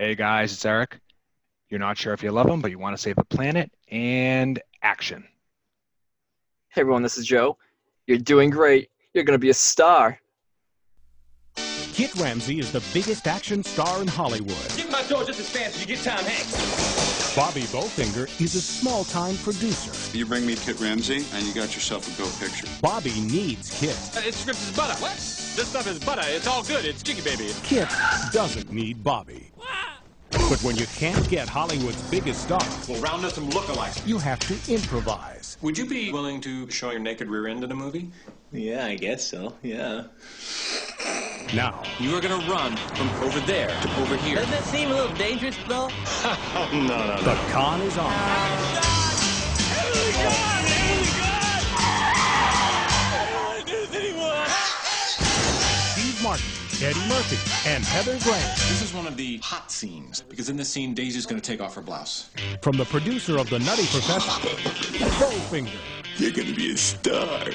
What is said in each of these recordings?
Hey guys, it's Eric. You're not sure if you love them, but you want to save the planet and action. Hey everyone, this is Joe. You're doing great. You're gonna be a star. Kit Ramsey is the biggest action star in Hollywood. Get my door just as fast as you get Tom Hanks. Bobby Bowfinger is a small-time producer. You bring me Kit Ramsey, and you got yourself a go picture. Bobby needs Kit. Uh, This script is butter. What? This stuff is butter. It's all good. It's jiggy baby. Kit doesn't need Bobby. But when you can't get Hollywood's biggest star, We'll round up some lookalikes. you have to improvise. Would you be willing to show your naked rear end in a movie? Yeah, I guess so. Yeah. Now, You are gonna run from over there to over here. Doesn't that seem a little dangerous, though? the con is on. Steve Eddie Murphy, and Heather Graham. This is one of the hot scenes because in this scene, Daisy's gonna take off her blouse. From the producer of The Nutty Professor, Bowfinger. You're gonna be a star.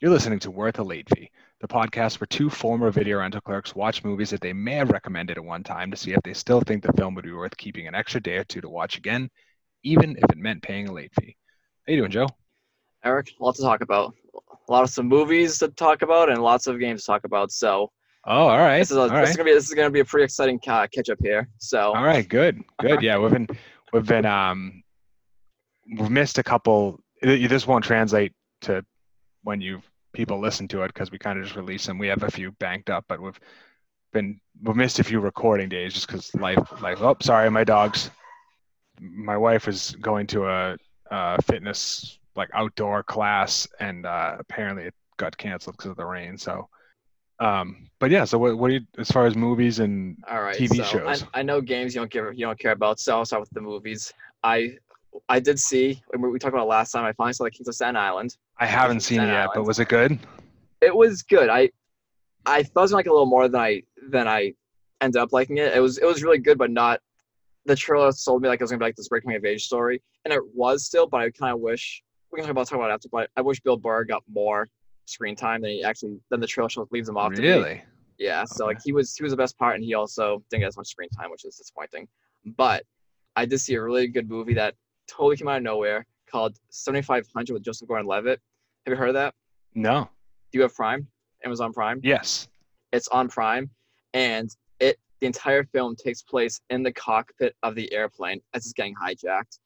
You're listening to Worth a Late Fee, the podcast where two former video rental clerks watch movies that they may have recommended at one time to see if they still think the film would be worth keeping an extra day or two to watch again, even if it meant paying a late fee. How you doing, Joe? Eric, lots to talk about. A lot of some movies to talk about and lots of games to talk about. So Oh, all right. this is a, this right. is gonna be this is gonna be a pretty exciting ca- catch up here. So All right, good, good. Yeah, we've been we've been um we've missed a couple. This won't translate to when you people listen to it because we kind of just release them. We have a few banked up, but we've been we've missed a few recording days just because life life. Oh, sorry, my dogs. My wife was going to a, a fitness like outdoor class, and uh, apparently it got canceled because of the rain. So. Um, but yeah, so what, what do you, as far as movies and all right. TV so shows. I, I know games you don't give you don't care about. So I'll start with the movies. I I did see we we talked about it last time. I finally saw the Kings of Staten Island. I haven't seen it Staten yet, but was it good? It was good. I I thought it was like a little more than I than I ended up liking it. It was it was really good, but not. The trailer sold me like it was gonna be like this breaking of age story, and it was still. But I kind of wish we can talk about talk about it after. But I wish Bill Burr got more screen time than he actually than the trailer show leaves him off. to. Really? Yeah, so Okay. like he was he was the best part, and he also didn't get as much screen time, which is disappointing. But I did see a really good movie that totally came out of nowhere called 7500 with Joseph Gordon-Levitt. Have you heard of that? No. Do you have Prime? Amazon Prime? Yes. It's on Prime, and it the entire film takes place in the cockpit of the airplane as it's getting hijacked.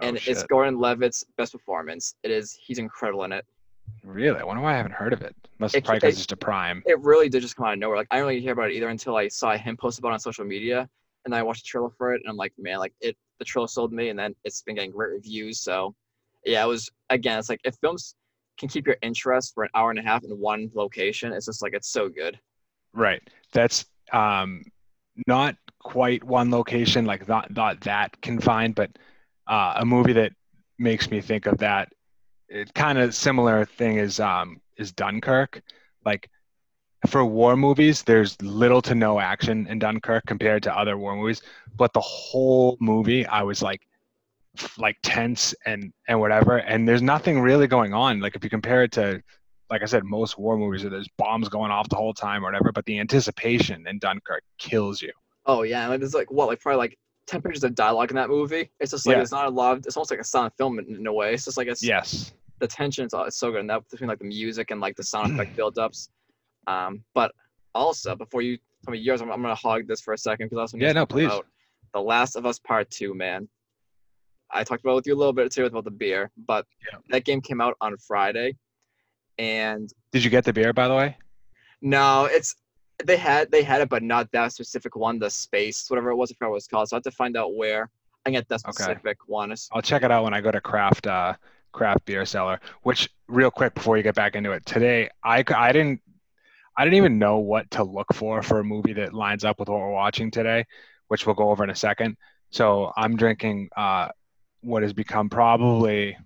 Oh, And it's. Gordon Levitt's best performance. It is he's incredible in it. Really? I wonder why I haven't heard of it. Must It- probably because it- it's just a prime. it really did just come out of nowhere. Like I didn't really hear about it either until I saw him post about it on social media, and then I watched the trailer for it, and I'm like, man, like it, the trailer sold me, and then it's been getting great reviews. So, yeah, it was again, it's like if films can keep your interest for an hour and a half in one location, it's just like it's so good. Right. That's um not quite one location, like not not that confined, but uh, a movie that makes me think of that. Kind of similar thing is um is Dunkirk. Like for war movies, there's little to no action in Dunkirk compared to other war movies, but the whole movie I was like like tense and and whatever and there's nothing really going on like if you compare it to like I said, most war movies, there's bombs going off the whole time or whatever, but the anticipation in Dunkirk kills you. Oh yeah, and there's like what like probably like ten pages of dialogue in that movie. It's just like Yeah. it's not a lot. Of, it's almost like a silent film in, in a way. It's just like it's Yes. the tension is it's so good, and that between like the music and like the sound effect build-ups. Um, but also before you tell me yours, I'm, I'm gonna hog this for a second because I also Yeah, no, please. about The Last of Us Part Two, man. I talked about it with you a little bit too about the beer, but Yeah. that game came out on Friday, and Did you get the beer, by the way? no, it's they had they had it, but not that specific one, the space, whatever it was, I forgot what it's called. So I have to find out where I get that Okay. specific one. I'll check it out when I go to craft uh, craft beer cellar. Which, real quick, before you get back into it, today I I didn't I didn't even know what to look for for a movie that lines up with what we're watching today, which we'll go over in a second. So I'm drinking uh, what has become probably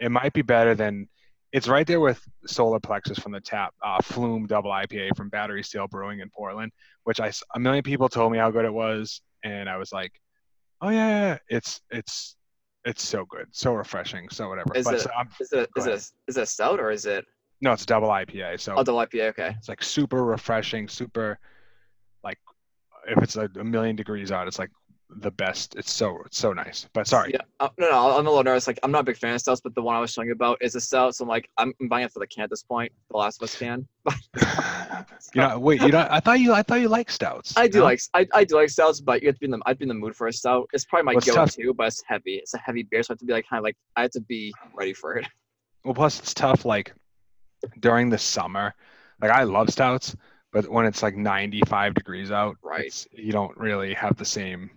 it might be better than it's right there with Solar Plexus from the tap, uh, Flume Double IPA from Battery Steele Brewing in Portland, which I a million people told me how good it was, and I was like, oh yeah, yeah, yeah. it's it's it's so good, so refreshing, so whatever. Is but it- so Is it Go it a, is it a stout or is it? No, it's double IPA. So Oh, double IPA. Okay. it's like super refreshing, super like if it's like a million degrees out, it's like the best. It's so it's so nice. But sorry. Yeah. Uh, no, no, I'm a little nervous. Like, I'm not a big fan of stouts, but the one I was telling you about is a stout. So I'm like, I'm I'm buying it for the can at this point. The Last of Us can. you know, wait, you know, I thought you I thought you like stouts. I do know? like I, I do like stouts, but you have to be in the I'd be in the mood for a stout. It's probably my Well, go-to, but it's heavy. It's a heavy beer, so I have to be like kind of like I have to be ready for it. Well, plus it's tough like during the summer. Like I love stouts, but when it's like 95 degrees out, Right. you don't really have the same.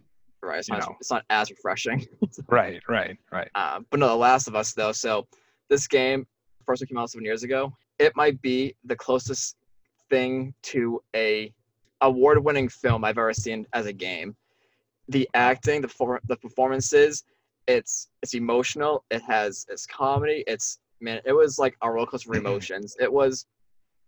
Right. It's not know. it's not as refreshing. Right, right, right. Uh, but no, The Last of Us though. So this game first one came out seven years ago. It might be the closest thing to a award-winning film I've ever seen as a game. The acting, the for, the performances, it's it's emotional. It has it's comedy. It's man, it was like a roller coaster of emotions. It was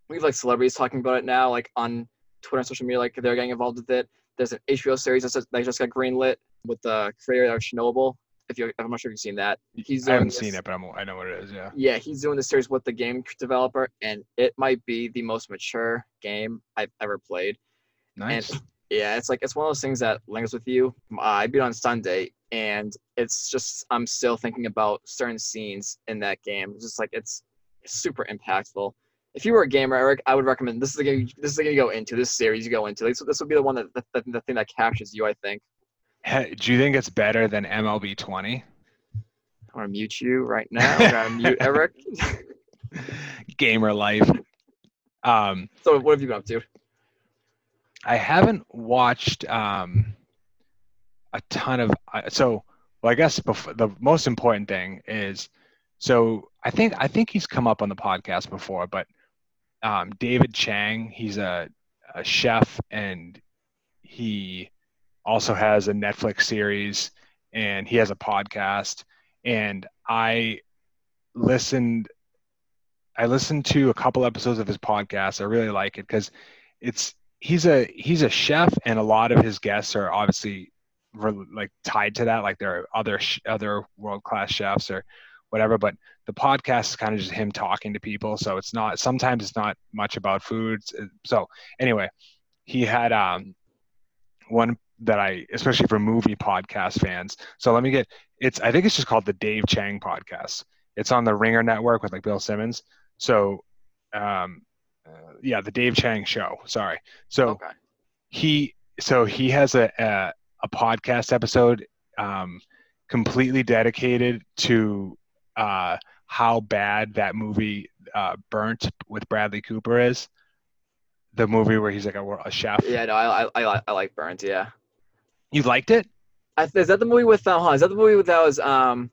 we have like celebrities talking about it now, like on Twitter and social media, like they're getting involved with it. There's an HBO series that's just, that just got greenlit with the creator of Chernobyl. If you, I'm not sure if you've seen that. He's I haven't doing seen it, but I'm, I know what it is. Yeah. Yeah, he's doing the series with the game developer, and it might be the most mature game I've ever played. Nice. And yeah, it's like it's one of those things that lingers with you. Uh, I beat on Sunday, and it's just I'm still thinking about certain scenes in that game. It's just like it's super impactful. If you were a gamer, Eric, I would recommend this is the game. This is the game you go into. This series you go into. This, this would be the one that the, the, the thing that captures you. I think. Hey, do you think it's better than MLB 20? I'm gonna mute you right now. I'm gonna mute Eric. Gamer life. Um, So what have you been up to? I haven't watched um, a ton of. I- So, well, I guess before, the most important thing is, so I think I think he's come up on the podcast before, but um, David Chang, he's a, a chef and he also has a Netflix series and he has a podcast. And I listened, I listened to a couple episodes of his podcast. I really like it because it's he's a he's a chef and a lot of his guests are obviously re- like tied to that like there are other other world class chefs or whatever but the podcast is kind of just him talking to people so it's not sometimes it's not much about foods so anyway he had um one that I especially for movie podcast fans so let me get it's I think it's just called the Dave Chang podcast it's on the Ringer network with like Bill Simmons so um uh, yeah the Dave Chang show sorry so Okay. he so he has a a, a podcast episode um, completely dedicated to uh, how bad that movie uh, burnt with Bradley Cooper is. The movie where he's like a, a chef. Yeah, no, I I, I, I like Burnt. Yeah. You liked it? I, is that the movie with um? hold Is that the movie with that was um?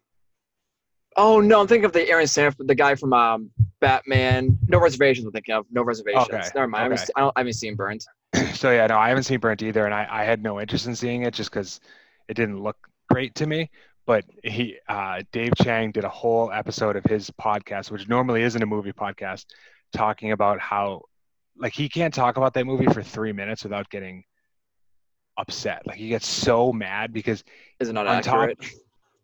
Oh no, I'm thinking of the Aaron Sanford, the guy from um Batman. No reservations. I'm thinking of no reservations. Okay, Never mind. I, haven't, okay. I, don't, I haven't seen Burnt. so yeah, no, I haven't seen Burnt either, and I, I had no interest in seeing it just because it didn't look great to me. But he, uh, Dave Chang, did a whole episode of his podcast, which normally isn't a movie podcast, talking about how, like, he can't talk about that movie for three minutes without getting upset. Like, he gets so mad because Is it not On top- accurate?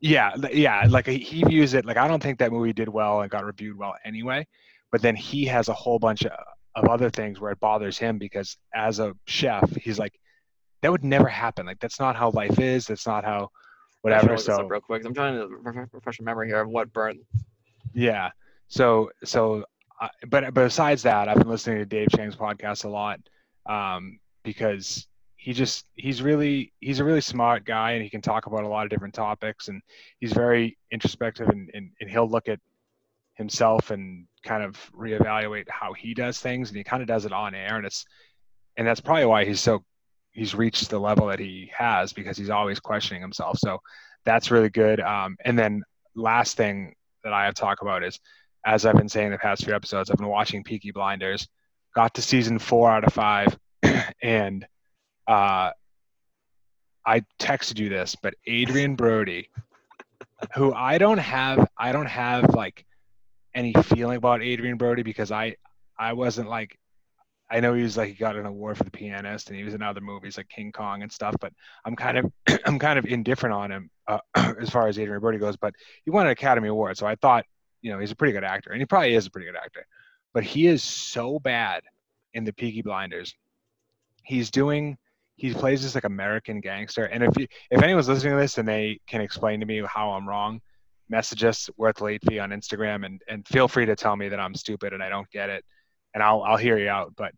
yeah, yeah. Like he- views it like I don't think that movie did well and got reviewed well anyway. But then he has a whole bunch of, of other things where it bothers him because as a chef, he's like, that would never happen. Like that's not how life is. That's not how whatever. So real quick. I'm trying to refresh, my memory here of what Burnt. yeah. So so, uh, but but besides that, I've been listening to Dave Chang's podcast a lot um, because he just he's really he's a really smart guy and he can talk about a lot of different topics and he's very introspective and, and, and he'll look at himself and kind of reevaluate how he does things and he kind of does it on air and it's and that's probably why he's so he's reached the level that he has because he's always questioning himself. So that's really good. Um, and then last thing that i have to talk about is as i've been saying the past few episodes i've been watching peaky blinders. Got to season four out of five and uh, I texted you this, but Adrien Brody, who I don't have, I don't have like any feeling about Adrian Brody because I, I wasn't like, I know he was like he got an award for the pianist and he was in other movies like King Kong and stuff, but I'm kind of, I'm kind of indifferent on him uh, as far as Adrien Brody goes. But he won an Academy Award, so I thought, you know, he's a pretty good actor, and he probably is a pretty good actor. but he is so bad in the Peaky Blinders. He's doing he plays this like American gangster. And if you, if anyone's listening to this and they can explain to me how I'm wrong, message us worth late fee on Instagram and and feel free to tell me that I'm stupid and I don't get it, and I'll I'll hear you out. But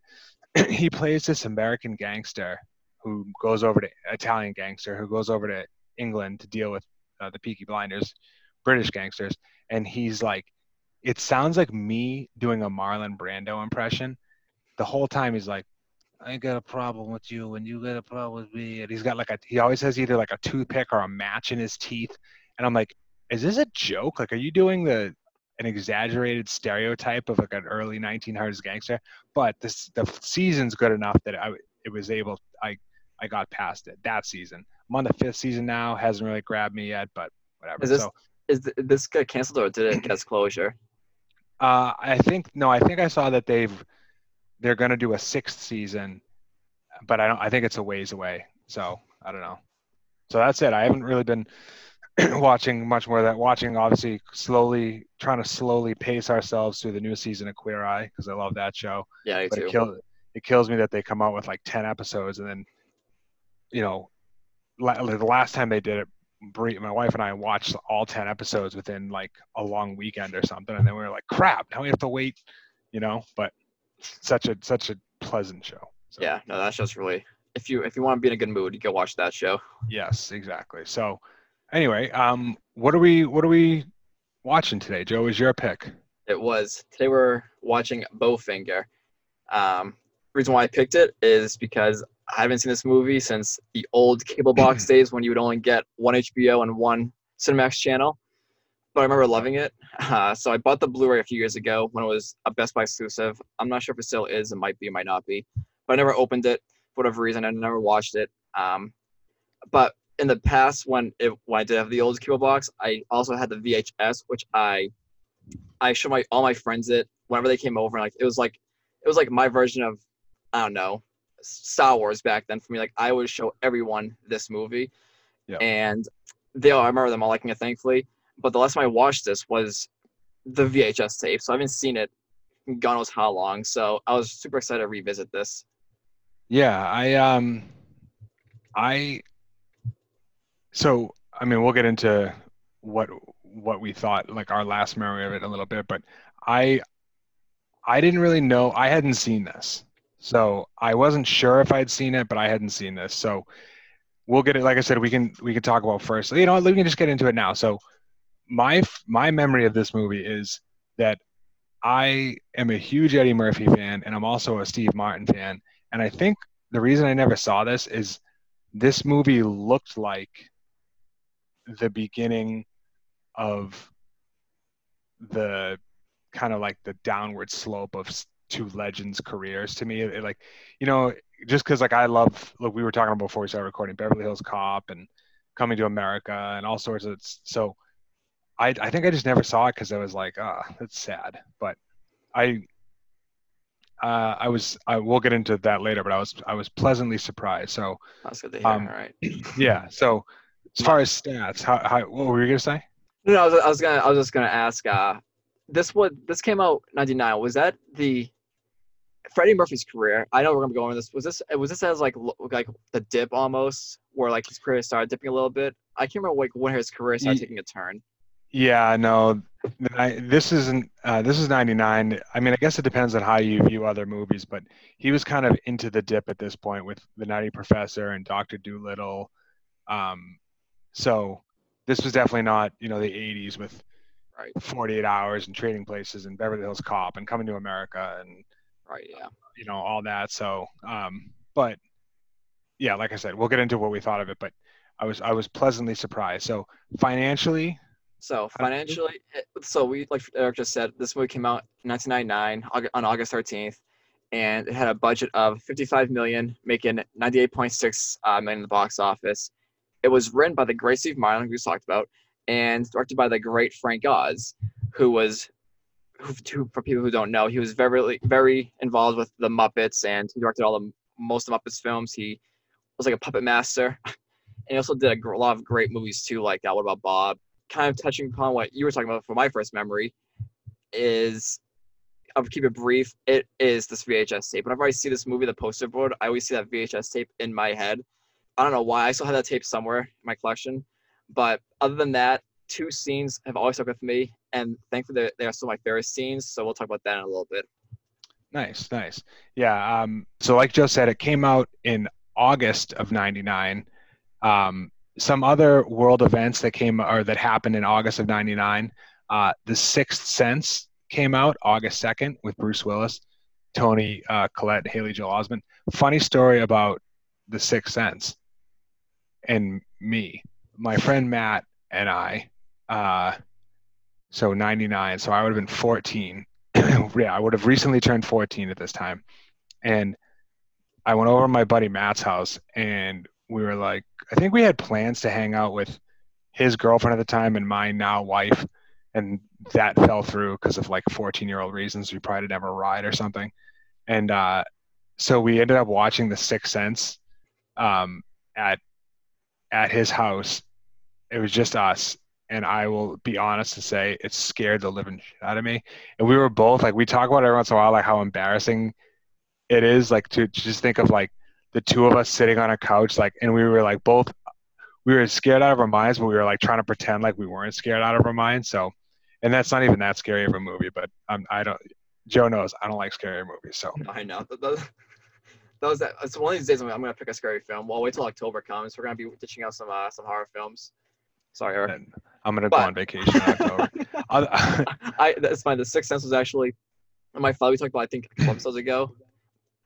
he plays this American gangster who goes over to Italian gangster who goes over to England to deal with uh, the Peaky Blinders, British gangsters, and he's like, it sounds like me doing a Marlon Brando impression. The whole time he's like, I ain't got a problem with you, and you got a problem with me. And he's got like a, he always has either like a toothpick or a match in his teeth. And I'm like, is this a joke? Like, are you doing the an exaggerated stereotype of like an early 1900s gangster? But this the season's good enough that I it was able I I got past it that season. I'm on the fifth season now. Hasn't really grabbed me yet, but whatever. Is this so, is th- this get canceled or did it get closure? uh, I think no. I think I saw that they've they're going to do a sixth season, but I don't. I think it's a ways away. So I don't know. So that's it. I haven't really been watching much more of that. Watching obviously slowly trying to slowly pace ourselves through the new season of Queer Eye because I love that show. Yeah, But too. it kills it kills me that they come out with like ten episodes and then, you know, la- like the last time they did it, Bree, my wife and I watched all ten episodes within like a long weekend or something, and then we were like, crap, now we have to wait, you know. But such a such a pleasant show. So, Yeah, no, that's just really if you if you want to be in a good mood, you go watch that show. Yes, exactly. So, anyway, um, what are we what are we watching today? Joe, is your pick? It was today we're watching Bowfinger. Um, reason why I picked it is because I haven't seen this movie since the old cable box days when you would only get one HBO and one Cinemax channel. But I remember loving it. Uh, so I bought the Blu-ray a few years ago when it was a Best Buy exclusive. I'm not sure if it still is. It might be. It might not be. But I never opened it for whatever reason. I never watched it. Um, but in the past, when it when I did have the old cable box, I also had the VHS, which I I showed my all my friends it whenever they came over. Like it was like it was like my version of I don't know Star Wars back then for me. Like I would show everyone this movie, Yeah. and they all I remember them all liking it thankfully. But the last time I watched this was the VHS tape, so I haven't seen it God knows how long. So I was super excited to revisit this. Yeah, I um, I. So I mean, we'll get into what what we thought, like our last memory of it, a little bit. But I, I didn't really know. I hadn't seen this, so I wasn't sure if I'd seen it, but I hadn't seen this. So we'll get it. Like I said, we can we can talk about first. You know, we can just get into it now. So my my memory of this movie is that I am a huge Eddie Murphy fan, and I'm also a Steve Martin fan. And I think the reason I never saw this is this movie looked like the beginning of the kind of like the downward slope of two legends' careers to me. It, like, you know, just because like I love, like we were talking about before we started recording, Beverly Hills Cop and Coming to America and all sorts of. So, I I think I just never saw it because I was like, ah, that's sad. But I uh, I was I will get into that later, but I was I was pleasantly surprised. So That's good to hear. Um, all right. yeah. So as far as stats, how, how what were you gonna say? No, I was, I was gonna, I was just gonna ask. Uh, this what this came out '99. Was that the Freddie Murphy's career? I know we're gonna be going with this. Was this was this as like like the dip almost, where like his career started dipping a little bit? I can't remember like when his career started taking a turn. Yeah, no, I, this isn't. Uh, this is '99. I mean, I guess it depends on how you view other movies, but he was kind of into the dip at this point with The Nutty Professor and Doctor Dolittle. Um, so this was definitely not, you know, the '80s with Right. 48 Hours and Trading Places and Beverly Hills Cop and Coming to America and Right. Yeah. you know all that. So, um, but yeah, like I said, we'll get into what we thought of it, but I was I was pleasantly surprised. So financially, So How did it do? financially, it, so we like Eric just said, this movie came out in 1999 on August 13th, and it had a budget of 55 million, making 98.6 uh, million in the box office. It was written by the great Steve Martin, who we talked about, and directed by the great Frank Oz, who was, who, for people who don't know, he was very very involved with the Muppets, and he directed all the most of Muppets films. He was like a puppet master, and he also did a gr- lot of great movies too, like that. What About Bob kind of touching upon what you were talking about for my first memory is I'll keep it brief. It is this VHS tape. Whenever I see this movie, the poster board, I always see that VHS tape in my head. I don't know why. I still have that tape somewhere in my collection. But other than that, two scenes have always stuck with me, and thankfully they're, they are still my favorite scenes. So we'll talk about that in a little bit. Nice, nice. Yeah. Um, so, like Joe said, it came out in August of '99. Um, some other world events that came or that happened in August of '99. Uh, the Sixth Sense came out August 2nd with Bruce Willis, Toni uh, Collette, Haley Joel Osment. Funny story about The Sixth Sense and me. My friend Matt and I, uh, so 99, so I would have been 14. yeah, I would have recently turned 14 at this time. And I went over to my buddy Matt's house and we were like, I think we had plans to hang out with his girlfriend at the time and my now wife. And that fell through because of like 14 year old reasons. We probably didn't have a ride or something. And uh, so we ended up watching The Sixth Sense um, at at his house. It was just us, and I will be honest to say it scared the living shit out of me. And we were both like, we talk about it every once in a while, like how embarrassing it is, like to, to just think of like the two of us sitting on a couch, like, and we were like both, we were scared out of our minds, but we were like trying to pretend like we weren't scared out of our minds. So, and that's not even that scary of a movie, but um, I don't. Joe knows I don't like scary movies, so I know. That, that, that was that. It's one of these days I'm, I'm gonna pick a scary film. We'll wait till October comes. We're gonna be ditching out some uh, some horror films. Sorry, Eric. and I'm gonna But- go on vacation in October. I that's fine. The Sixth Sense was actually my father. We talked about I think a couple episodes ago.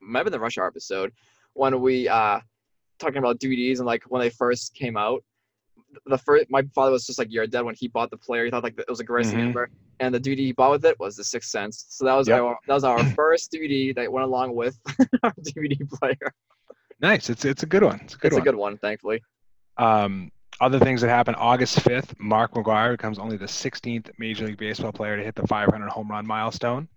Might have the Rush Hour episode when we uh talking about DVDs and like when they first came out. The first, my father was just like, "You're dead." When he bought the player, he thought like it was a great Mhm. number, and the DVD he bought with it was the Sixth Sense. So that was Yep. our that was our first DVD that went along with our DVD player. nice. It's it's a good one. It's a good it's one. a good one, thankfully. Um, other things that happened August 5th, Mark McGwire becomes only the 16th Major League Baseball player to hit the 500 home run milestone.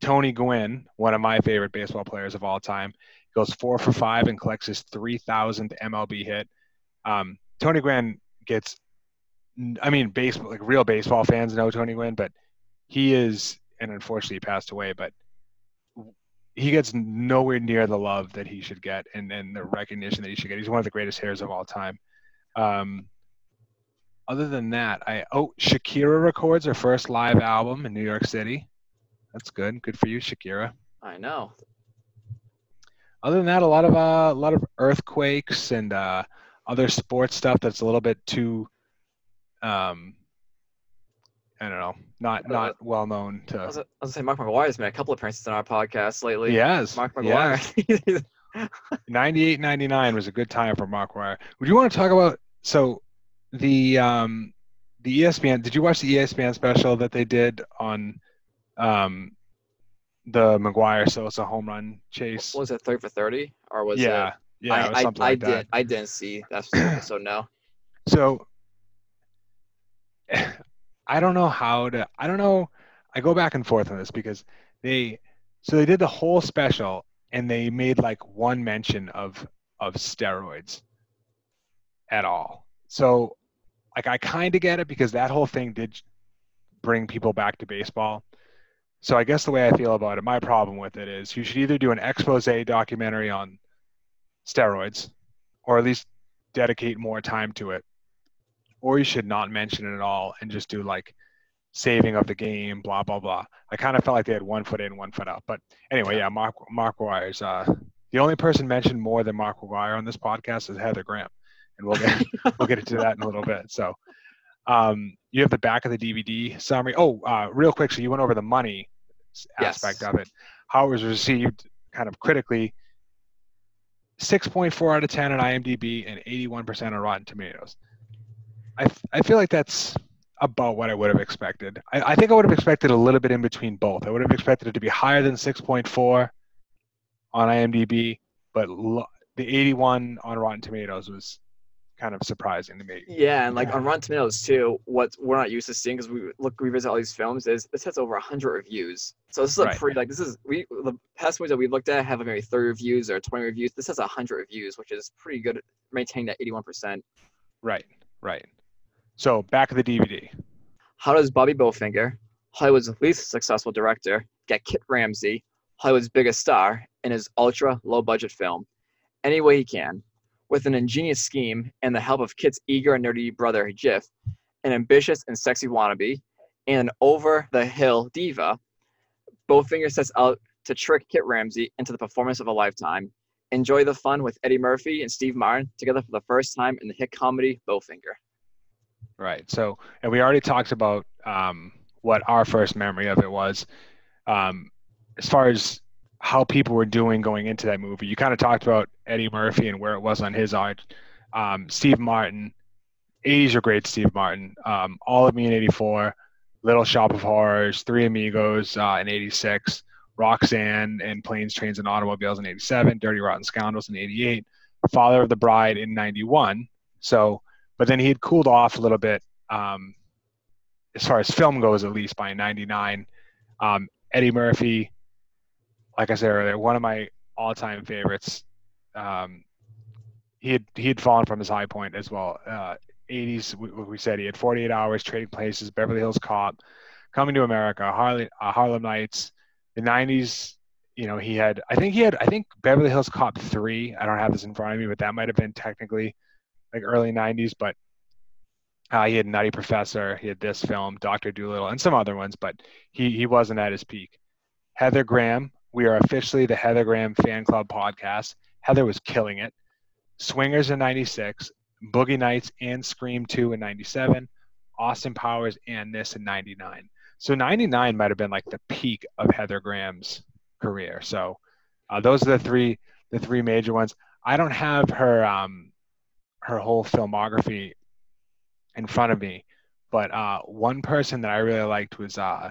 Tony Gwynn, one of my favorite baseball players of all time, goes four for five and collects his 3,000th MLB hit. Um, Tony Gwynn gets, I mean, baseball like real baseball fans know Tony Gwynn, but he is, and unfortunately he passed away, but he gets nowhere near the love that he should get and, and the recognition that he should get. He's one of the greatest hitters of all time. Um, other than that, I oh Shakira records her first live album in New York City. That's good. Good for you, Shakira. I know. Other than that, a lot of uh, a lot of earthquakes and uh, other sports stuff that's a little bit too, um, I don't know, not Uh, not well known I was, to. I was say Mark McGwire's made a couple appearances on our podcast lately. Yes, Mark yeah. McGwire. 98 99 was a good time for Mark Wire. Would you want to talk about so the um the ESPN did you watch the ESPN special that they did on um the McGwire So it's a home run chase? was it thirty for thirty or was yeah. it? Yeah, I, I, something I like did. I didn't see that so. No. So I don't know how to I don't know I go back and forth on this because they so they did the whole special and they made like one mention of of steroids at all. So like I kind of get it because that whole thing did bring people back to baseball. So I guess the way I feel about it, my problem with it is you should either do an expose documentary on steroids or at least dedicate more time to it or you should not mention it at all and just do like saving of the game, blah blah blah. I kind of felt like they had one foot in, one foot out. But anyway, yeah, Mark Mark Wire's uh, the only person mentioned more than Mark McGwire on this podcast is Heather Graham, and we'll get we'll get into that in a little bit. So, um, you have the back of the DVD summary. Oh, uh, real quick, so you went over the money aspect Yes. of it. How it was received, kind of critically. 6.4 out of 10 on IMDb and 81% on Rotten Tomatoes. I, I feel like that's about what I would have expected. I, I think I would have expected a little bit in between both. I would have expected it to be higher than 6.4 on IMDb, but lo- the 81 on Rotten Tomatoes was kind of surprising to me. Yeah, and like on Rotten Tomatoes too, what we're not used to seeing because we look revisit all these films is this has over hundred reviews. So this is a Right. pretty like this is we the past movies that we looked at have like maybe thirty reviews or twenty reviews. This has hundred reviews, which is pretty good, at maintaining that eighty one percent. Right, right. So back of the DVD. How does Bobby Bowfinger, Hollywood's least successful director, get Kit Ramsey, Hollywood's biggest star, in his ultra low budget film any way he can. With an ingenious scheme and the help of Kit's eager and nerdy brother, Jiff, an ambitious and sexy wannabe, and an over the hill diva, Bowfinger sets out to trick Kit Ramsey into the performance of a lifetime. Enjoy the fun with Eddie Murphy and Steve Martin together for the first time in the hit comedy Bowfinger. Right. So, and we already talked about um, what our first memory of it was. Um, as far as how people were doing going into that movie, you kind of talked about Eddie Murphy and where it was on his art. Um, Steve Martin, 80s are great, Steve Martin. Um, All of Me in 84, Little Shop of Horrors, Three Amigos uh, in 86, Roxanne and Planes, Trains, and Automobiles in 87, Dirty Rotten Scoundrels in 88, Father of the Bride in 91. So, but then he had cooled off a little bit um, as far as film goes, at least by 99. Um, Eddie Murphy, like I said earlier, one of my all-time favorites. Um, he had he had fallen from his high point as well. Uh, 80s, we, we said he had 48 hours, Trading Places, Beverly Hills Cop, Coming to America, Harley, uh, Harlem Nights. The 90s, you know, he had I think he had I think Beverly Hills Cop three. I don't have this in front of me, but that might have been technically like early 90s. But uh, he had Nutty Professor, he had this film, Doctor Dolittle, and some other ones, but he he wasn't at his peak. Heather Graham, we are officially the Heather Graham Fan Club podcast. Heather was killing it. Swingers in '96, Boogie Nights and Scream 2 in '97, Austin Powers and this in '99. So '99 might have been like the peak of Heather Graham's career. So uh, those are the three the three major ones. I don't have her um, her whole filmography in front of me. But uh, one person that I really liked was uh,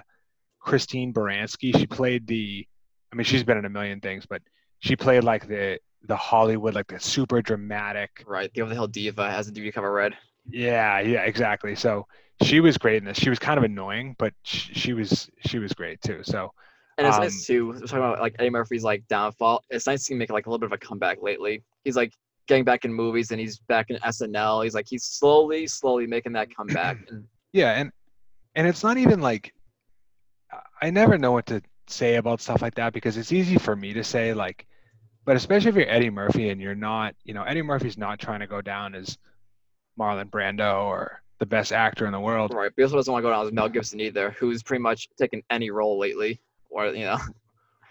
Christine Baranski. She played the, I mean, she's been in a million things, but she played like the the Hollywood, like the super dramatic. Right, the over the hill diva has the DVD cover red. Yeah, yeah, exactly. So she was great in this. She was kind of annoying, but she, she was she was great too. So And it's Um, nice too. We're talking about like Eddie Murphy's like downfall. It's nice to see him make like a little bit of a comeback lately. He's like getting back in movies and he's back in SNL. He's like he's slowly, slowly making that comeback. And yeah, and and it's not even like I never know what to say about stuff like that because it's easy for me to say like, but especially if you're Eddie Murphy and you're not, you know, Eddie Murphy's not trying to go down as Marlon Brando or the best actor in the world. right, but he also doesn't want to go down as Mel Gibson either, who's pretty much taken any role lately. Or you know,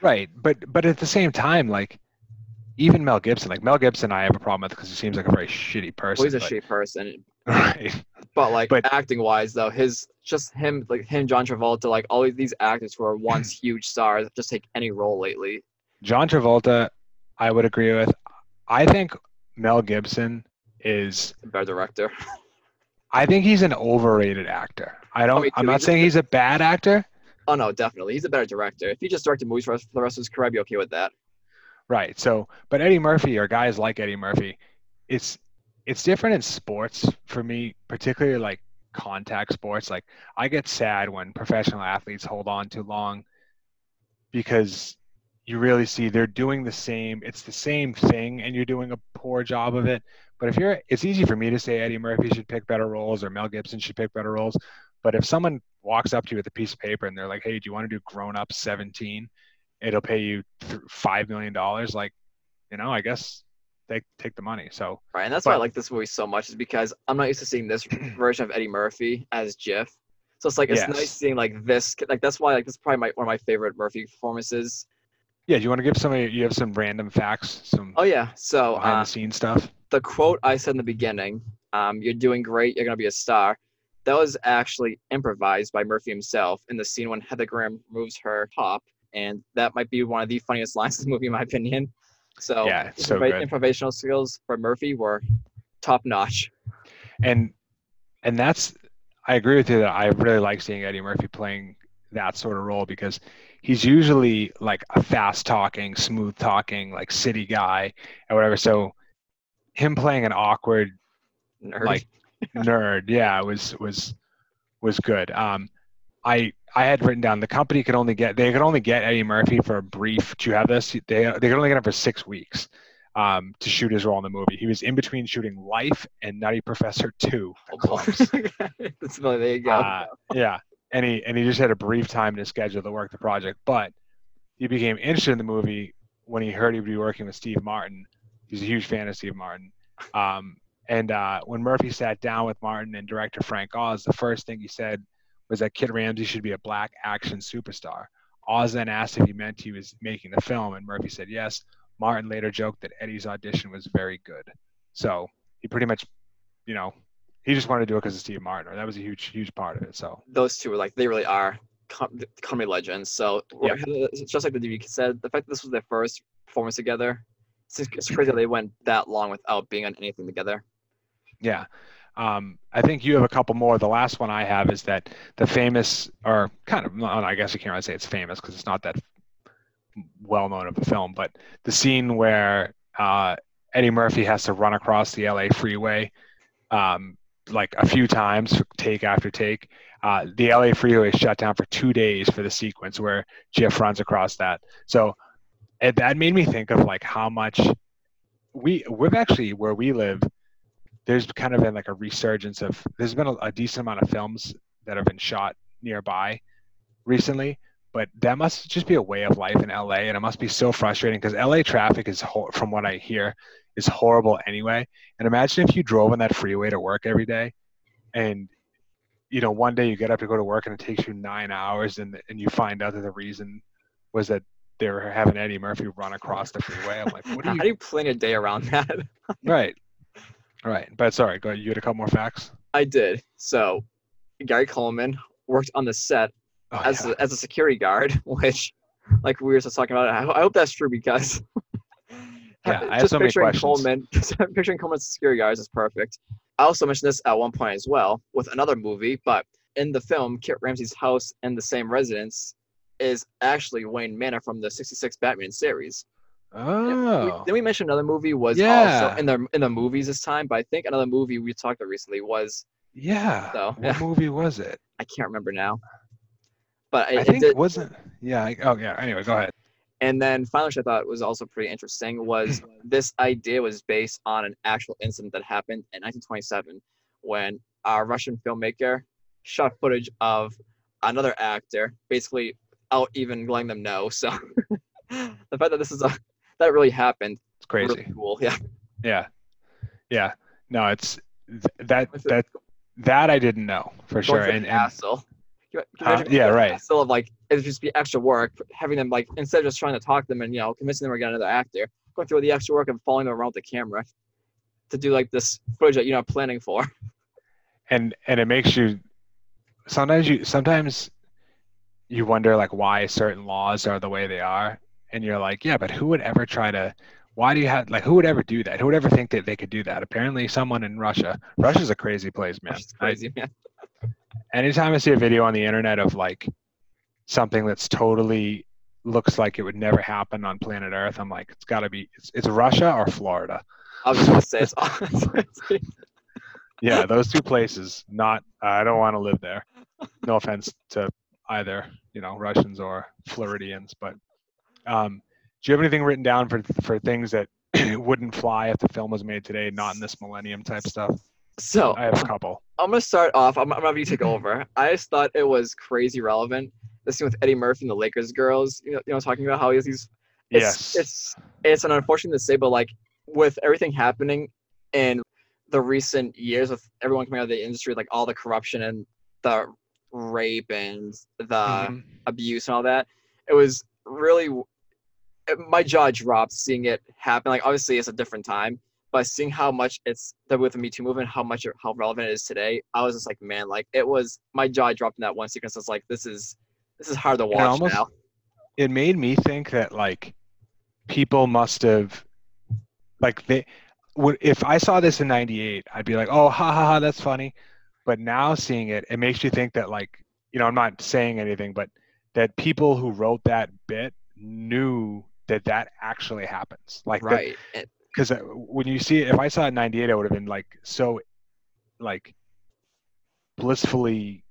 Right, but but at the same time, like even Mel Gibson, like Mel Gibson, I have a problem with because he seems like a very shitty person. well, he's a but- shit person. Right. But like But- acting wise though, his just him like him, John Travolta, like all these actors who are once huge stars just take any role lately. John Travolta, I would agree with. I think Mel Gibson is. A better director. I think he's an overrated actor. I oh, don't. me I'm not saying he's a bad actor. Oh no, definitely. He's a better director. If he just directed movies for us for the rest of his career, I'd be okay with that. Right. So, but Eddie Murphy or guys like Eddie Murphy, it's it's different in sports for me, particularly like contact sports. Like I get sad when professional athletes hold on too long because you really see they're doing the same. It's the same thing, and you're doing a poor job of it. But if you're, it's easy for me to say Eddie Murphy should pick better roles or Mel Gibson should pick better roles. But if someone walks up to you with a piece of paper and they're like, "Hey, do you want to do Grown Up 17?" It'll pay you th- five million dollars. Like, you know, I guess take take the money. So Right, and that's why I like this movie so much is because I'm not used to seeing this version of Eddie Murphy as Jiff. So it's like it's Yes. nice seeing like this. Like that's why like this is probably my, one of my favorite Murphy performances. yeah, do you want to give somebody? You have some random facts, some Oh yeah, so behind uh, the scenes stuff. the quote I said in the beginning, um, "You're doing great. You're gonna be a star." That was actually improvised by Murphy himself in the scene when Heather Graham removes her top, and that might be one of the funniest lines in the movie, in my opinion. So Yeah, so good. improvisational skills for Murphy were top notch. and and that's I agree with you that I really like seeing Eddie Murphy playing that sort of role because he's usually like a fast talking, smooth talking, like city guy or whatever. So him playing an awkward Nerd. like nerd, yeah, was was was good. Um, I I had written down the company could only get they could only get Eddie Murphy for a brief. Do you have this? They they could only get him for six weeks um, to shoot his role in the movie. He was in between shooting Life and Nutty Professor Two. Oh, The. That's- there you go. Uh, yeah, and he and he just had a brief time in his schedule to work the project. But he became interested in the movie when he heard he'd be working with Steve Martin. He's a huge fan of Steve Martin. Um, and uh, when Murphy sat down with Martin and director Frank Oz, the first thing he said was that Kit Ramsey should be a black action superstar. Oz then asked if he meant he was making the film, and Murphy said yes. Martin later joked that Eddie's audition was very good. So he pretty much, you know, he just wanted to do it because of Steve Martin. Or that was a huge, huge part of it. So those two were like they really are com- comedy legends. So Yeah. just like the DV said, the fact that this was their first performance together, it's, it's crazy they went that long without being on anything together. Yeah. Um, I think you have a couple more. The last one I have is that the famous, or kind of, I guess you can't really say it's famous because it's not that well known of a film, but the scene where uh, Eddie Murphy has to run across the LA freeway um, like a few times, take after take. Uh, the LA freeway is shut down for two days for the sequence where Jeff runs across that. So that made me think of like how much we we've actually where we live there's kind of been like a resurgence of there's been a, a decent amount of films that have been shot nearby recently but that must just be a way of life in LA and it must be so frustrating because LA traffic is hor- from what I hear is horrible anyway and imagine if you drove on that freeway to work every day and you know one day you get up to go to work and it takes you 9 hours and and you find out that the reason was that they were having Eddie Murphy run across the freeway I'm like what do How do you plan a day around that? Right. Right. But sorry, go ahead. You had a couple more facts? I did. So Gary Coleman worked on the set Oh, as yeah. a, as a security guard, which, like we were just talking about, I, I hope that's true because. Yeah, I have so many questions. Coleman, picturing Coleman as security guards is perfect. I also mentioned this at one point as well with another movie, but in the film, Kit Ramsey's house and the same residence is actually Wayne Manor from the '66 Batman series. Oh. Then we mentioned another movie was Yeah. also in the in the movies this time, but I think another movie we talked about recently was yeah. So, what yeah. movie was it? I can't remember now. But I, it think it wasn't. Yeah. I, oh, yeah. Anyway, go ahead. And then finally, which I thought was also pretty interesting was this idea was based on an actual incident that happened in 1927 when a Russian filmmaker shot footage of another actor, basically out even letting them know. So the fact that this is a that really happened, It's crazy. really cool. Yeah, Yeah. Yeah. No, it's th- that that that I didn't know for sure. And, and hassle. Can you- you Huh? Yeah, right. hassle of like it would just be extra work, having them like instead of just trying to talk to them and you know convincing them to get another actor, going through the extra work of following them around with the camera to do like this footage that you're not planning for. and and it makes you sometimes you sometimes you wonder like why certain laws are the way they are and you're like yeah but who would ever try to why do you have like who would ever do that? Who would ever think that they could do that? Apparently someone in russia russia's a crazy place man. Crazy, man. anytime i see a video on the internet of like something that's totally looks like it would never happen on planet earth i'm like it's got to be it's, it's russia or florida. I was just gonna say it's yeah those two places not i don't want to live there. No offense to either you know russians or floridians but um do you have anything written down for for things that wouldn't fly if the film was made today not in this millennium type stuff so i have a couple I'm gonna start off. I'm, I'm gonna have you take over. I just thought it was crazy relevant. This scene with Eddie Murphy and the Lakers girls. You know, you know, talking about how he has these. It's, yes It's it's an unfortunate to say, but like with everything happening in the recent years with everyone coming out of the industry, like all the corruption and the rape and the Mhm. abuse and all that, it was really my jaw dropped seeing it happen. Like obviously it's a different time, but seeing how much it's the with the Me Too movement, how much how relevant it is today, I was just like, man, like it was my jaw dropped in that one sequence. It's like this is this is hard to watch almost- now. it made me think that like people must have like they would if i saw this in 98 i'd be like oh ha ha ha that's funny but now seeing it it makes you think that like you know i'm not saying anything but that people who wrote that bit knew that that actually happens like Right. Eh, because uh, when you see it, if I saw it in '98, I would have been like so, like, blissfully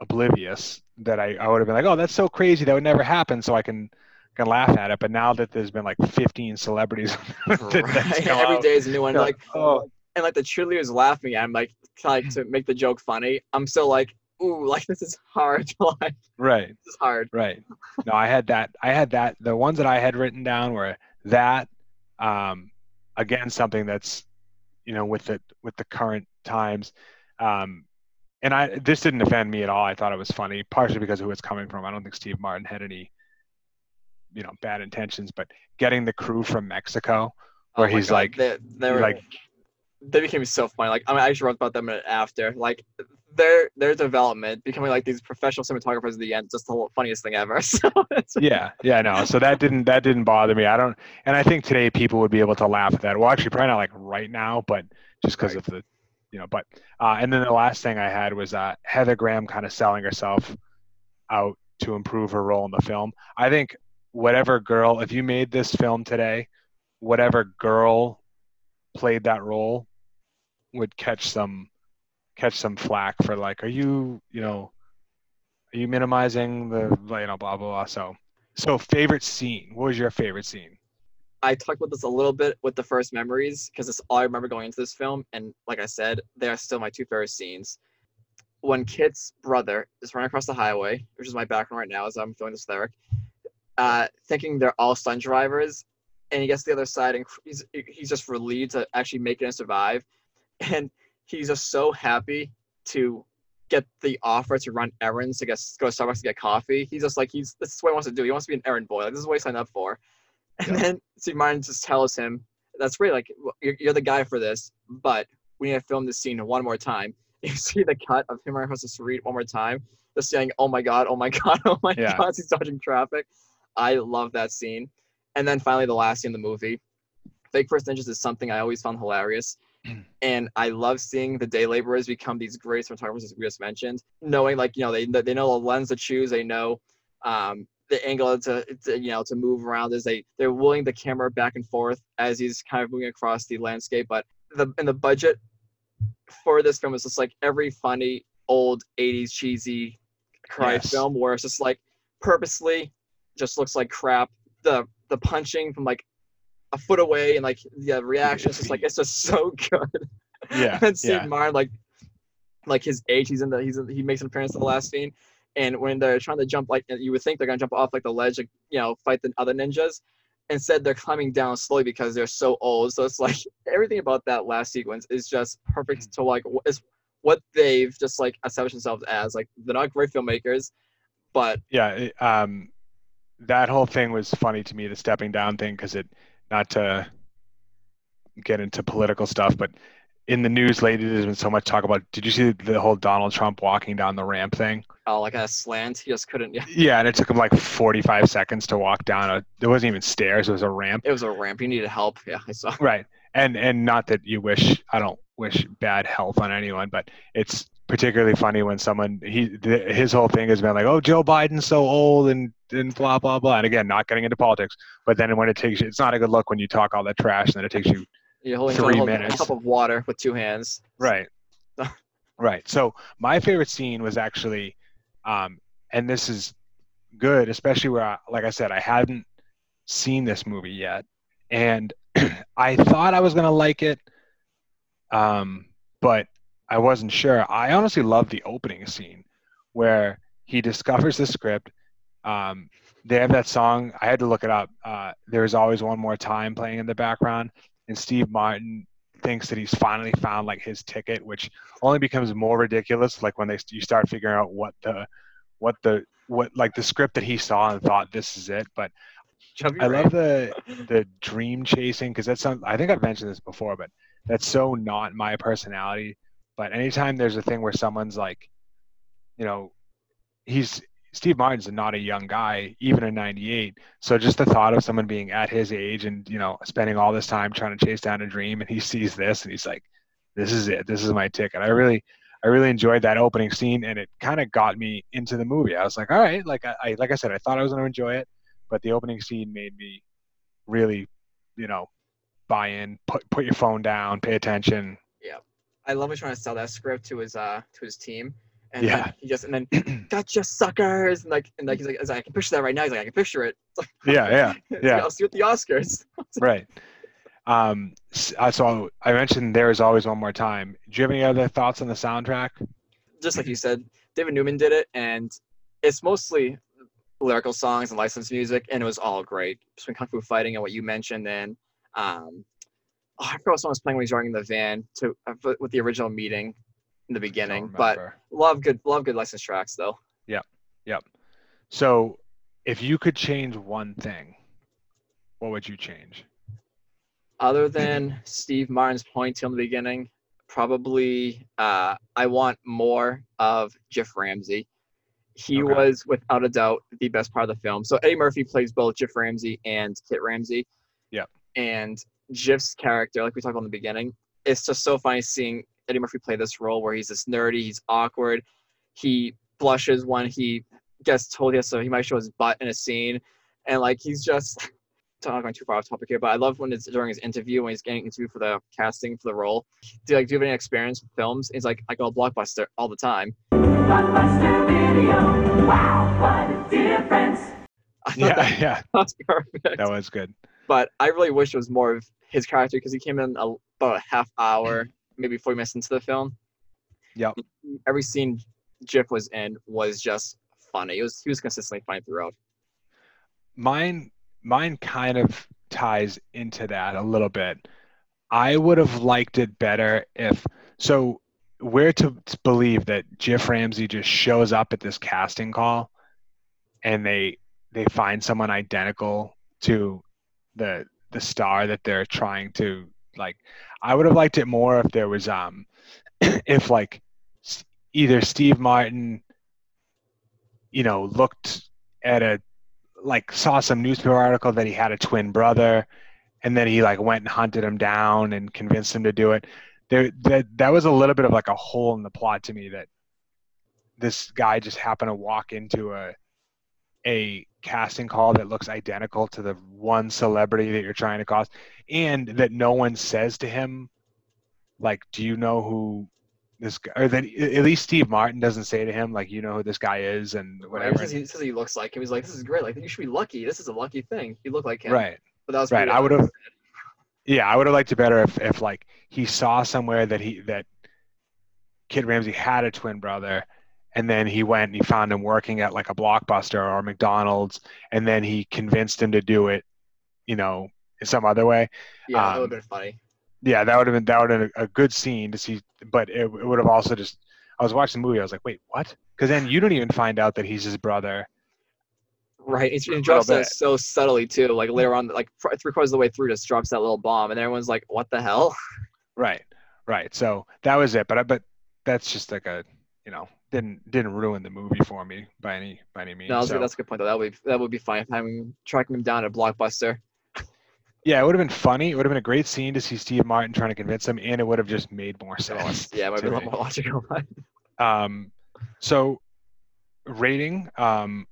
oblivious that I, I would have been like, oh, that's so crazy, that would never happen, so I can can laugh at it. But now that there's been like 15 celebrities, that, right. Every day is a new one. you're Like oh, and like the cheerleaders laughing at him, like like to make the joke funny. I'm still like ooh, like this is hard. like right, this is hard. right. No, I had that. I had that. The ones that I had written down were that. Um, again, something that's, you know, with the with the current times. Um, and I this didn't offend me at all. I thought it was funny, partially because of who it's coming from. I don't think Steve Martin had any, you know, bad intentions, but getting the crew from Mexico, where Oh he's God, like, they, they were like, they became so funny. Like I mean, I actually wrote about them after. Like their their development, becoming like these professional cinematographers at the end, just the whole funniest thing ever. So yeah, yeah, no. So that didn't that didn't bother me. I don't, and I think today people would be able to laugh at that. Well, actually, probably not like right now, but just because Right. of the, you know. But uh, and then the last thing I had was uh, Heather Graham kind of selling herself out to improve her role in the film. I think whatever girl, if you made this film today, whatever girl played that role would catch some catch some flack for like, are you, you know, are you minimizing the, you know, blah blah blah. So, so favorite scene. What was your favorite scene? I talked about this a little bit with the first memories because it's all I remember going into this film, and like I said, they are still my two favorite scenes. When Kit's brother is running across the highway, which is my background right now as I'm feeling this Eric, uh, thinking they're all stunt drivers, and he gets to the other side and he's he's just relieved to actually make it and survive, and he's just so happy to get the offer to run errands to get go to Starbucks to get coffee. He's just like he's this is what he wants to do. He wants to be an errand boy. Like this is what he signed up for. And then Steve Martin just tells him, "That's great. Like you're, you're the guy for this, but we need to film this scene one more time." You see the cut of him running across the street one more time, just saying, "Oh my god, oh my god, oh my Yeah. god," he's dodging traffic. I love that scene. And then finally, the last scene in the movie, Fake Purse Ninjas is something I always found hilarious. And I love seeing the day laborers become these great cinematographers, as we just mentioned, knowing like you know they they know the lens to choose, they know um, the angle to, to you know to move around as they they're willing the camera back and forth as he's kind of moving across the landscape. But the in the budget for this film is just like every funny old 80s cheesy cry Yes. film where it's just like purposely just looks like crap. The the punching from like a foot away and like the reaction is just like it's just so good. Yeah, and Steve yeah. Martin like like his age he's in the he's in, he makes an appearance in the last scene. And when they're trying to jump like you would think they're gonna jump off like the ledge like, you know fight the other ninjas. Instead they're climbing down slowly because they're so old. So it's like everything about that last sequence is just perfect to like is what they've just like established themselves as. Like they're not great filmmakers but yeah um that whole thing was funny to me the stepping down thing because it not to get into political stuff but in the news lately there's been so much talk about did you see the whole donald trump walking down the ramp thing? Oh, like a slant? He just couldn't yeah. Yeah and it took him like 45 seconds to walk down a there wasn't even stairs it was a ramp. It was a ramp. He needed help. Yeah i saw. Right. And and not that you wish i don't wish bad health on anyone but it's particularly funny when someone he th- his whole thing has been like oh joe biden's so old and and blah blah blah. And again not getting into politics but then when it takes you it's not a good look when you talk all that trash and then it takes you you're holding Three trying to hold minutes. a cup of water with two hands. Right. Right. So my favorite scene was actually um and this is good especially where I, like i said i hadn't seen this movie yet. And i thought i was going to like it um but i wasn't sure. I honestly love the opening scene where he discovers the script. Um they have that song. I had to look it up. Uh there's always one more time playing in the background and steve martin thinks that he's finally found like his ticket which only becomes more ridiculous like when they you start figuring out what the what the what like the script that he saw and thought this is it. But Chubby i Ray. love the the dream chasing because that's some i think i've mentioned this before but that's so not my personality but anytime there's a thing where someone's like you know he's steve martin's not a young guy even in 98 so just the thought of someone being at his age and you know spending all this time trying to chase down a dream and he sees this and he's like this is it. This is my ticket. I really i really enjoyed that opening scene and it kind of got me into the movie. I was like all right. Like I, I like i said i thought i was going to enjoy it but the opening scene made me really you know buy in put put your phone down pay attention I love him trying to sell that script to his uh to his team. And Yeah. he just and then gotcha suckers and like and like he's like, I can picture that right now. He's like I can picture it. yeah yeah like, Yeah. I'll see you at the Oscars. right um uh, so i mentioned there is always one more time do you have any other thoughts on the soundtrack Just like you said, David Newman did it, and it's mostly lyrical songs and licensed music, and it was all great between kung fu fighting and what you mentioned, and um, oh, I forgot song was playing when he's driving in the van to uh, with- the original meeting in the beginning. But love good, love good licensed tracks though. Yeah. So, if you could change one thing, what would you change? Other than Steve Martin's point in the beginning, probably uh, I want more of Jeff Ramsey. He Okay. was without a doubt the best part of the film. So Eddie Murphy plays both Jeff Ramsey and Kit Ramsey. Yep. And Jeff's character, like we talked about in the beginning, it's just so funny seeing Eddie Murphy play this role where he's this nerdy, he's awkward, he blushes when he gets told he has to, he might show his butt in a scene, and like he's just I'm not going too far off topic here, but I love when it's during his interview when he's getting interviewed for the casting for the role. Do you like do you have any experience with films? He's like, I go to Blockbuster all the time. Blockbuster Video. Wow, what a difference. I Yeah, that yeah, was perfect. that was good. But I really wish it was more of his character because he came in a, about a half hour, maybe 40 minutes into the film. Yeah. Every scene Jiff was in was just funny. It was he was consistently funny throughout. Mine, mine kind of ties into that a little bit. I would have liked it better if so. We're to to believe that Jeff Ramsey just shows up at this casting call, and they they find someone identical to the the star that they're trying to like. I would have liked it more if there was um if like either Steve Martin, you know, looked at a like saw some newspaper article that he had a twin brother and then he like went and hunted him down and convinced him to do it there that that was a little bit of like a hole in the plot to me that this guy just happened to walk into a a casting call that looks identical to the one celebrity that you're trying to cause and that no one says to him like do you know who this guy or that at least steve martin doesn't say to him like you know who this guy is and Whatever. whatever Says he, says he looks like him. He's like, this is great. Like you should be lucky. This is a lucky thing. You look like him. right But that was Right, I would've- Yeah, I would have liked it better if, if like he saw somewhere that he that Kit Ramsey had a twin brother, and then he went and he found him working at like a blockbuster or McDonald's, and then he convinced him to do it, you know, in some other way. Yeah, that um, would have been funny. Yeah, that would have been that would have been a, a good scene to see, but it, it would have also just. I was watching the movie. I was like, wait, what? Because then you don't even find out that he's his brother. Right. He little drops that so subtly too. Like later on, like three quarters of the way through, just drops that little bomb, and everyone's like, "What the hell?" Right, right. So that was it. But I, but that's just like a, you know, didn't didn't ruin the movie for me by any by any means. No, that's, So- that's a good point though. That would be, that would be fine having tracking him down at Blockbuster. Yeah, it would have been funny. It would have been a great scene to see Steve Martin trying to convince him, and it would have just made more sense. Yeah, it might be a lot more logical. Um, so rating. Um,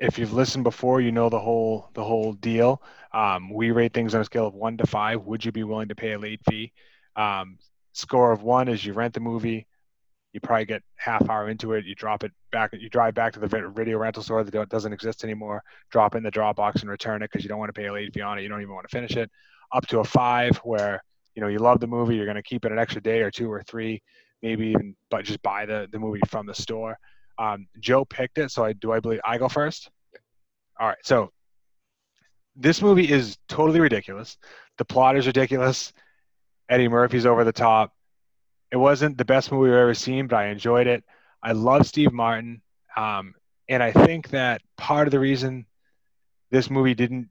if you've listened before, you know the whole the whole deal. Um, we rate things on a scale of one to five. Would you be willing to pay a late fee? Um, score of one is you rent the movie. You probably get half hour into it. You drop it back. You drive back to the video rental store that doesn't exist anymore. Drop in the Dropbox and return it because you don't want to pay a late fee on it. You don't even want to finish it. Up to a five, where you know you love the movie. You're going to keep it an extra day or two or three, maybe even, but just buy the the movie from the store. Um, Joe picked it, so I do I believe I go first. All right, so this movie is totally ridiculous. The plot is ridiculous. Eddie Murphy's over the top. It wasn't the best movie I've ever seen, but I enjoyed it. I love Steve Martin, um, and I think that part of the reason this movie didn't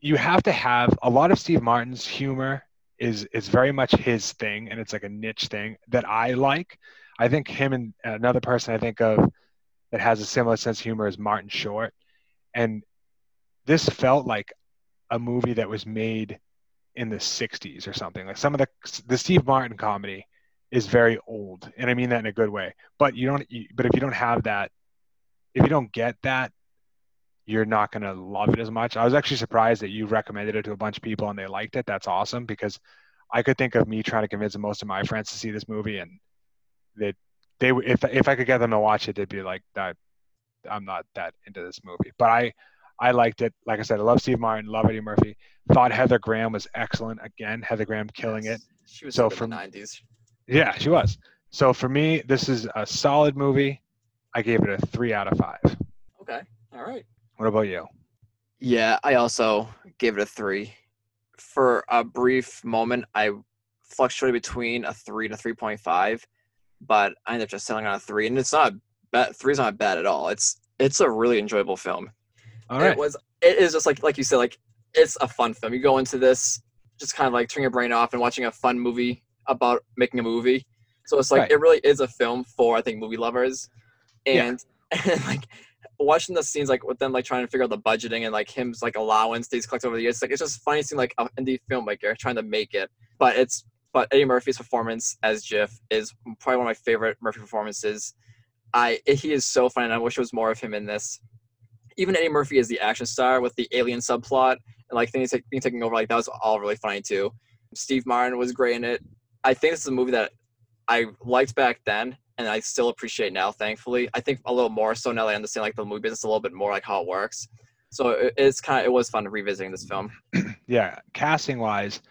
you have to have a lot of Steve Martin's humor is is very much his thing, and it's like a niche thing that I like. I think him and another person I think of that has a similar sense of humor is Martin Short, and this felt like a movie that was made in the 60s or something like some of the the steve martin comedy is very old and i mean that in a good way but you don't you, but if you don't have that if you don't get that you're not going to love it as much i was actually surprised that you recommended it to a bunch of people and they liked it that's awesome because i could think of me trying to convince most of my friends to see this movie and that they would if, if i could get them to watch it they'd be like that i'm not that into this movie but i I liked it. Like I said, I love Steve Martin, love Eddie Murphy. Thought Heather Graham was excellent. Again, Heather Graham killing it. She was So from the '90s. Yeah, she was. So for me, this is a solid movie. I gave it a three out of five. Okay. All right. What about you? Yeah, I also gave it a three. For a brief moment, I fluctuated between a three and a three point five, but I ended up just settling on a three, and it's not bad. Three's not bad at all. It's it's a really enjoyable film. All right. It was. It is just like like you said, like it's a fun film. You go into this just kind of like turning your brain off and watching a fun movie about making a movie. So it's like Right. it really is a film for I think movie lovers, Yeah. and and like watching the scenes like with them like trying to figure out the budgeting and like him's like allowance that he's collected over the years. It's like it's just funny seeing like an indie filmmaker trying to make it, but it's but Eddie Murphy's performance as Jiff is probably one of my favorite Murphy performances. I he is so funny, and I wish there was more of him in this. Even Eddie Murphy is the action star with the alien subplot and like things like, being taken over, like that was all really funny too. Steve Martin was great in it. I think this is a movie that I liked back then, and I still appreciate now. Thankfully, I think a little more so now that I understand like the movie business a little bit more, like how it works. So it, it's kind of it was fun revisiting this film. yeah, casting wise,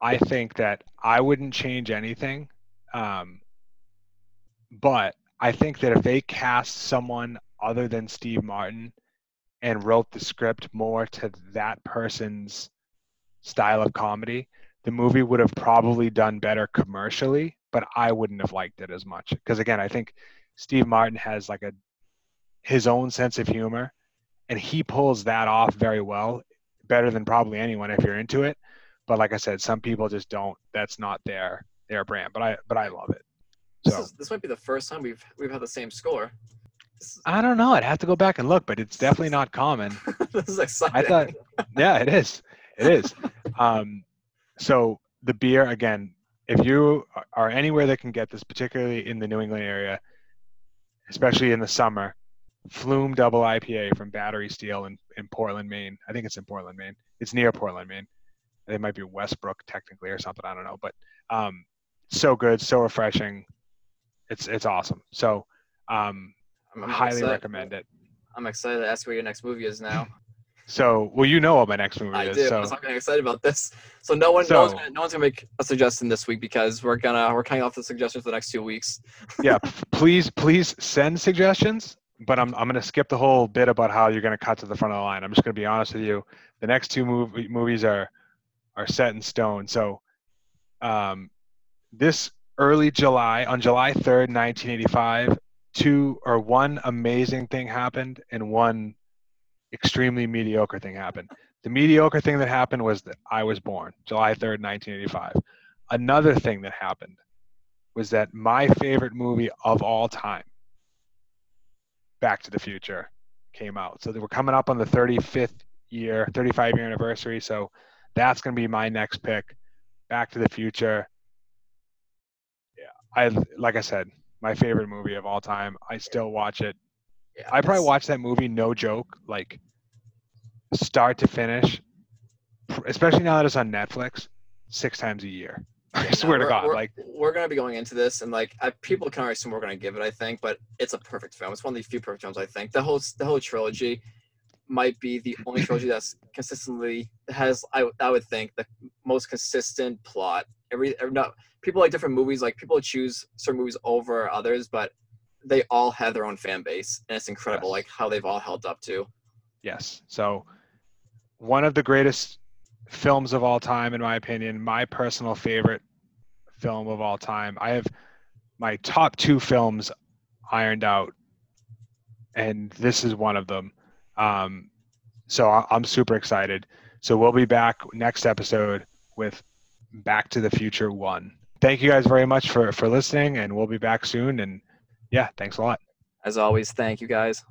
I think that I wouldn't change anything. Um, but I think that if they cast someone other than Steve Martin and wrote the script more to that person's style of comedy, the movie would have probably done better commercially, but I wouldn't have liked it as much. Because again, I think Steve Martin has like a his own sense of humor and he pulls that off very well better than probably anyone if you're into it but like i said some people just don't that's not their their brand but i but i love it This, so is, this might be the first time we've we've had the same score. I don't know i'd have to go back and look but it's definitely not common this is exciting. i thought yeah it is it is um so the beer again if you are anywhere that can get this particularly in the new england area especially in the summer flume double ipa from Battery Steele in, in portland maine. I think it's in portland maine. It's near portland maine. It might be westbrook technically or something. I don't know. But um so good so refreshing. It's it's awesome. So um I'm, I'm highly excited- recommend it. I'm excited to ask where your next movie is now. So well you know what my next movie I is do. so So I'm getting excited about this. So no one, no, one's gonna, no one's gonna make a suggestion this week because we're gonna we're cutting off the suggestions for the next two weeks. yeah please please send suggestions but i'm, I'm going to skip the whole bit about how you're going to cut to the front of the line i'm just going to be honest with you the next two movie, movies are are set in stone so um, this early july on july 3rd 1985 two or one amazing thing happened and one extremely mediocre thing happened the mediocre thing that happened was that i was born july 3rd 1985 another thing that happened was that my favorite movie of all time, Back to the Future, came out. So they were coming up on the 35th year, 35 year anniversary. So that's going to be my next pick. Back to the Future. Yeah, I like I said, my favorite movie of all time. I still watch it. Yeah, I probably it's- watch that movie, no joke, like start to finish, especially now that it's on Netflix, six times a year. I no, swear to God, we're, like we're gonna be going into this, and like I, people can already assume we're gonna give it. I think, but it's a perfect film. It's one of the few perfect films. I think the whole the whole trilogy might be the only trilogy that's consistently has I I would think the most consistent plot. Every, every not people like different movies. Like people choose certain movies over others, but they all have their own fan base, and it's incredible Yes. like how they've all held up to. Yes. So, one of the greatest films of all time, in my opinion, my personal favorite film of all time. I have my top two films ironed out, and this is one of them. Um, so I'm super excited. So we'll be back next episode with Back to the Future One. Thank you guys very much for for listening, and we'll be back soon. And yeah, thanks a lot. As always, thank you guys.